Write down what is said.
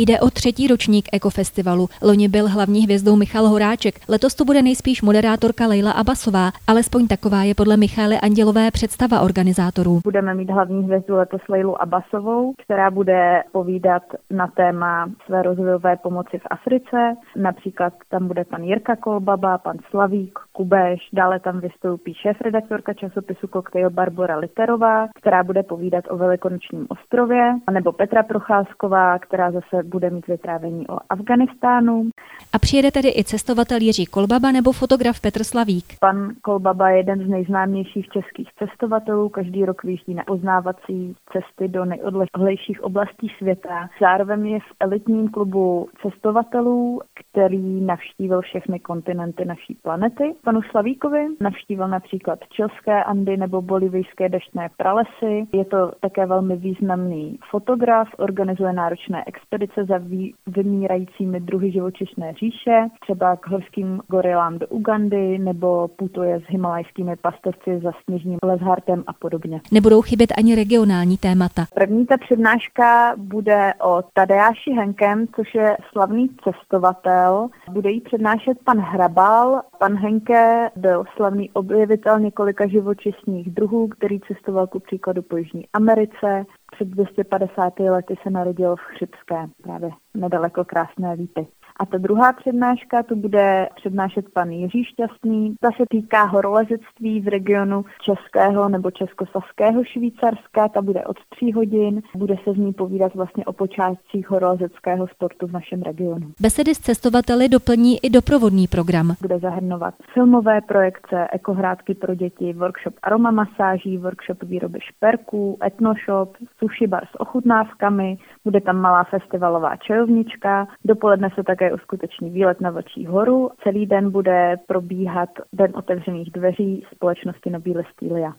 Jde o třetí ročník Ekofestivalu. Loni byl hlavní hvězdou Michal Horáček, letos to bude nejspíš moderátorka Leila Abasová, alespoň taková je podle Michály Andělové představa organizátorů. Budeme mít hlavní hvězdu letos Leilu Abasovou, která bude povídat na téma své rozvojové pomoci v Africe. Například tam bude pan Jirka Kolbaba, pan Slavík, Kubeš, dále tam vystoupí šéf-redaktorka časopisu Koktejl Barbara Literová, která bude povídat o Velikonočním ostrově, nebo Petra Procházková, která zase bude mít vyprávění o Afganistánu. A přijede tedy i cestovatel Jiří Kolbaba nebo fotograf Petr Slavík. Pan Kolbaba je jeden z nejznámějších českých cestovatelů, každý rok vyjíždí na poznávací cesty do nejodlehlejších oblastí světa. Zároveň je v elitním klubu cestovatelů, který navštívil všechny kontinenty naší planety. Panu Slavíkovi navštívil například Čilské Andy nebo bolivijské deštné pralesy. Je to také velmi významný fotograf, organizuje náročné expedice za vymírajícími druhy živočišné říše, třeba k horským gorilám do Ugandy nebo putuje s himalajskými pastevci za sněžním lezhartem a podobně. Nebudou chybět ani regionální témata. První ta přednáška bude o Tadeáši Henkem, což je slavný cestovatel. Bude jí přednášet pan Hrabal. Pan Henke byl slavný objevitel několika živočišných druhů, který cestoval ku příkladu po Jižní Americe před 250 lety se narodil v Chřipské, právě nedaleko Krásné Lípy. A ta druhá přednáška, to bude přednášet pan Jiří Šťastný. Ta se týká horolezectví v regionu Českého nebo Českosaského Švýcarska. Ta bude od tří hodin. Bude se z ní povídat vlastně o počátcích horolezeckého sportu v našem regionu. Besedy s cestovateli doplní i doprovodný program. Bude zahrnovat filmové projekce, ekohrádky pro děti, workshop aroma masáží, workshop výroby šperků, etnoshop, sushi bar s ochutnávkami, bude tam malá festivalová čajovnička, dopoledne se také uskuteční výlet na Vlčí horu, celý den bude probíhat Den otevřených dveří společnosti Nový Lia.